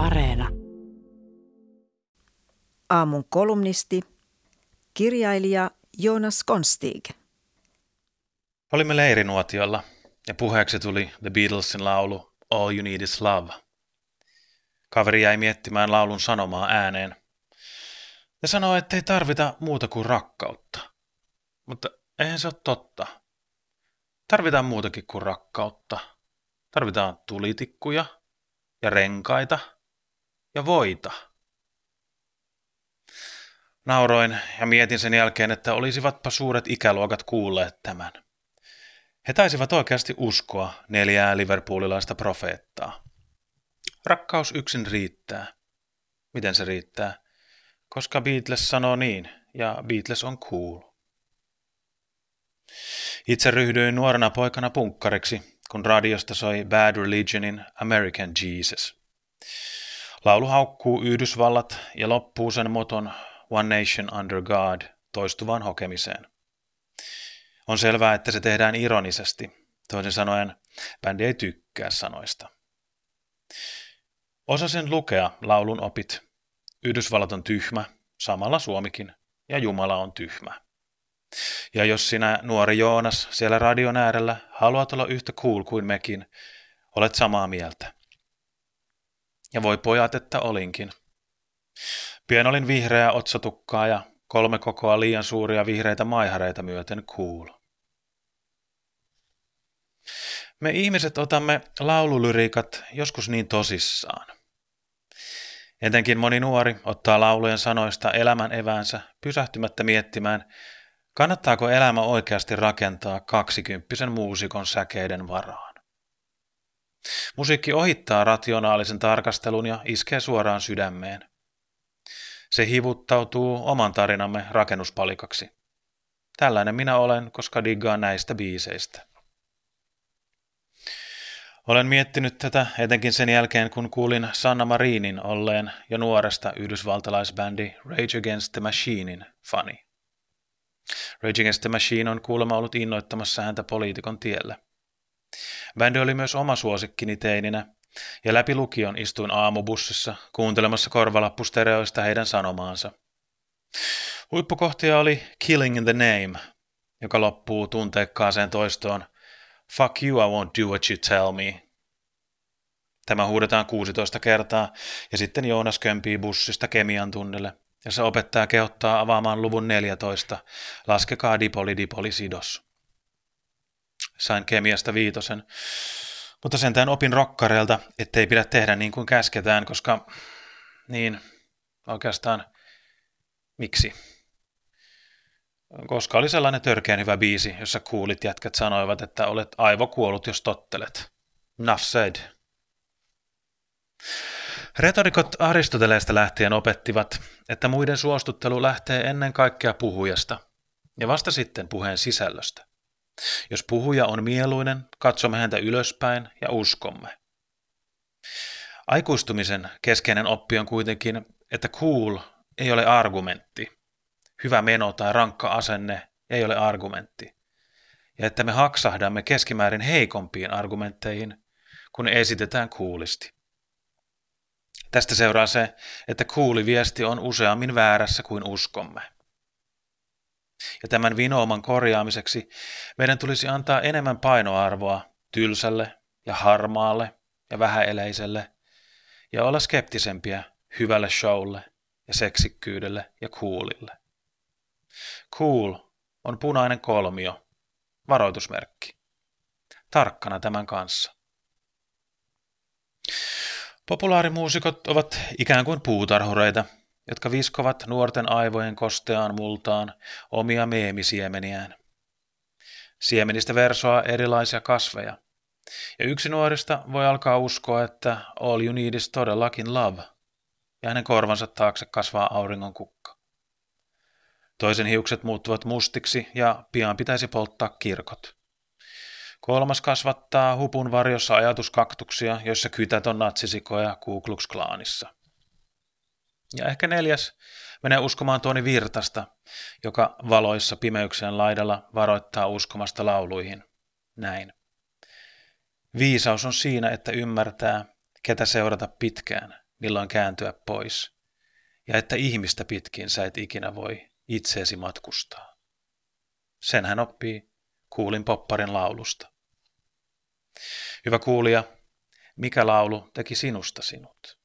Areena. Aamun kolumnisti, kirjailija Jonas Konstig. Olimme leirinuotiolla ja puheeksi tuli The Beatlesin laulu All You Need Is Love. Kaveri jäi miettimään laulun sanomaa ääneen ja sanoi, ettei tarvita muuta kuin rakkautta. Mutta eihän se ole totta. Tarvitaan muutakin kuin rakkautta. Tarvitaan tulitikkuja ja renkaita ja voita. Nauroin ja mietin sen jälkeen, että olisivatpa suuret ikäluokat kuulleet tämän. He taisivat oikeasti uskoa neljää liverpoolilaista profeettaa. Rakkaus yksin riittää. Miten se riittää? Koska Beatles sanoo niin, ja Beatles on cool. Itse ryhdyin nuorena poikana punkkariksi, kun radiosta soi Bad Religionin American Jesus. Laulu haukkuu Yhdysvallat ja loppuu sen moton One Nation Under God toistuvaan hokemiseen. On selvää, että se tehdään ironisesti. Toisin sanoen, bändi ei tykkää sanoista. Osasin lukea laulun opit. Yhdysvallat on tyhmä, samalla Suomikin, ja Jumala on tyhmä. Ja jos sinä, nuori Joonas, siellä radion äärellä haluat olla yhtä cool kuin mekin, olet samaa mieltä. Ja voi pojat, että olinkin. Pian olin vihreää otsatukkaa ja kolme kokoa liian suuria vihreitä maihareita myöten cool. Me ihmiset otamme laululyriikat joskus niin tosissaan. Etenkin moni nuori ottaa laulujen sanoista elämän eväänsä pysähtymättä miettimään, Kannattaako elämä oikeasti rakentaa kaksikymppisen muusikon säkeiden varaan? Musiikki ohittaa rationaalisen tarkastelun ja iskee suoraan sydämeen. Se hivuttautuu oman tarinamme rakennuspalikaksi. Tällainen minä olen, koska diggaan näistä biiseistä. Olen miettinyt tätä etenkin sen jälkeen, kun kuulin Sanna Marinin olleen jo nuoresta yhdysvaltalaisbändi Rage Against the Machinein fani. Rage Against the Machine on kuulemma ollut innoittamassa häntä poliitikon tielle. Bändi oli myös oma suosikkini teininä, ja läpi lukion istuin aamubussissa kuuntelemassa korvalappustereoista heidän sanomaansa. Huippukohtia oli Killing in the Name, joka loppuu tunteikkaaseen toistoon Fuck you, I won't do what you tell me. Tämä huudetaan 16 kertaa ja sitten Joonas kömpii bussista kemian tunnelle ja se opettaja kehottaa avaamaan luvun 14. Laskekaa dipoli dipoli sidos. Sain kemiasta viitosen, mutta sentään opin rokkareilta, ettei pidä tehdä niin kuin käsketään, koska niin oikeastaan miksi? Koska oli sellainen törkeän hyvä biisi, jossa kuulit jätkät sanoivat, että olet aivokuollut, jos tottelet. Nuff said. Retorikot Aristoteleesta lähtien opettivat, että muiden suostuttelu lähtee ennen kaikkea puhujasta ja vasta sitten puheen sisällöstä. Jos puhuja on mieluinen, katsomme häntä ylöspäin ja uskomme. Aikuistumisen keskeinen oppi on kuitenkin, että cool ei ole argumentti. Hyvä meno tai rankka asenne ei ole argumentti. Ja että me haksahdamme keskimäärin heikompiin argumentteihin, kun esitetään kuulisti. Tästä seuraa se, että viesti on useammin väärässä kuin uskomme. Ja tämän vinouman korjaamiseksi meidän tulisi antaa enemmän painoarvoa tylsälle ja harmaalle ja vähäeleiselle ja olla skeptisempiä hyvälle showlle ja seksikkyydelle ja coolille. Cool on punainen kolmio, varoitusmerkki. Tarkkana tämän kanssa. Populaarimuusikot ovat ikään kuin puutarhureita, jotka viskovat nuorten aivojen kosteaan multaan omia meemisiemeniään. Siemenistä versoaa erilaisia kasveja, ja yksi nuorista voi alkaa uskoa, että all you need is todellakin love, ja hänen korvansa taakse kasvaa auringon kukka. Toisen hiukset muuttuvat mustiksi ja pian pitäisi polttaa kirkot. Kolmas kasvattaa hupun varjossa ajatuskaktuksia, joissa kytät on natsisikoja Ku Klux Klaanissa. Ja ehkä neljäs menee uskomaan Toni Virtasta, joka valoissa pimeyksen laidalla varoittaa uskomasta lauluihin. Näin. Viisaus on siinä, että ymmärtää, ketä seurata pitkään, milloin kääntyä pois, ja että ihmistä pitkin sä et ikinä voi itseesi matkustaa. Sen hän oppii kuulin popparin laulusta. Hyvä kuulija, mikä laulu teki sinusta sinut?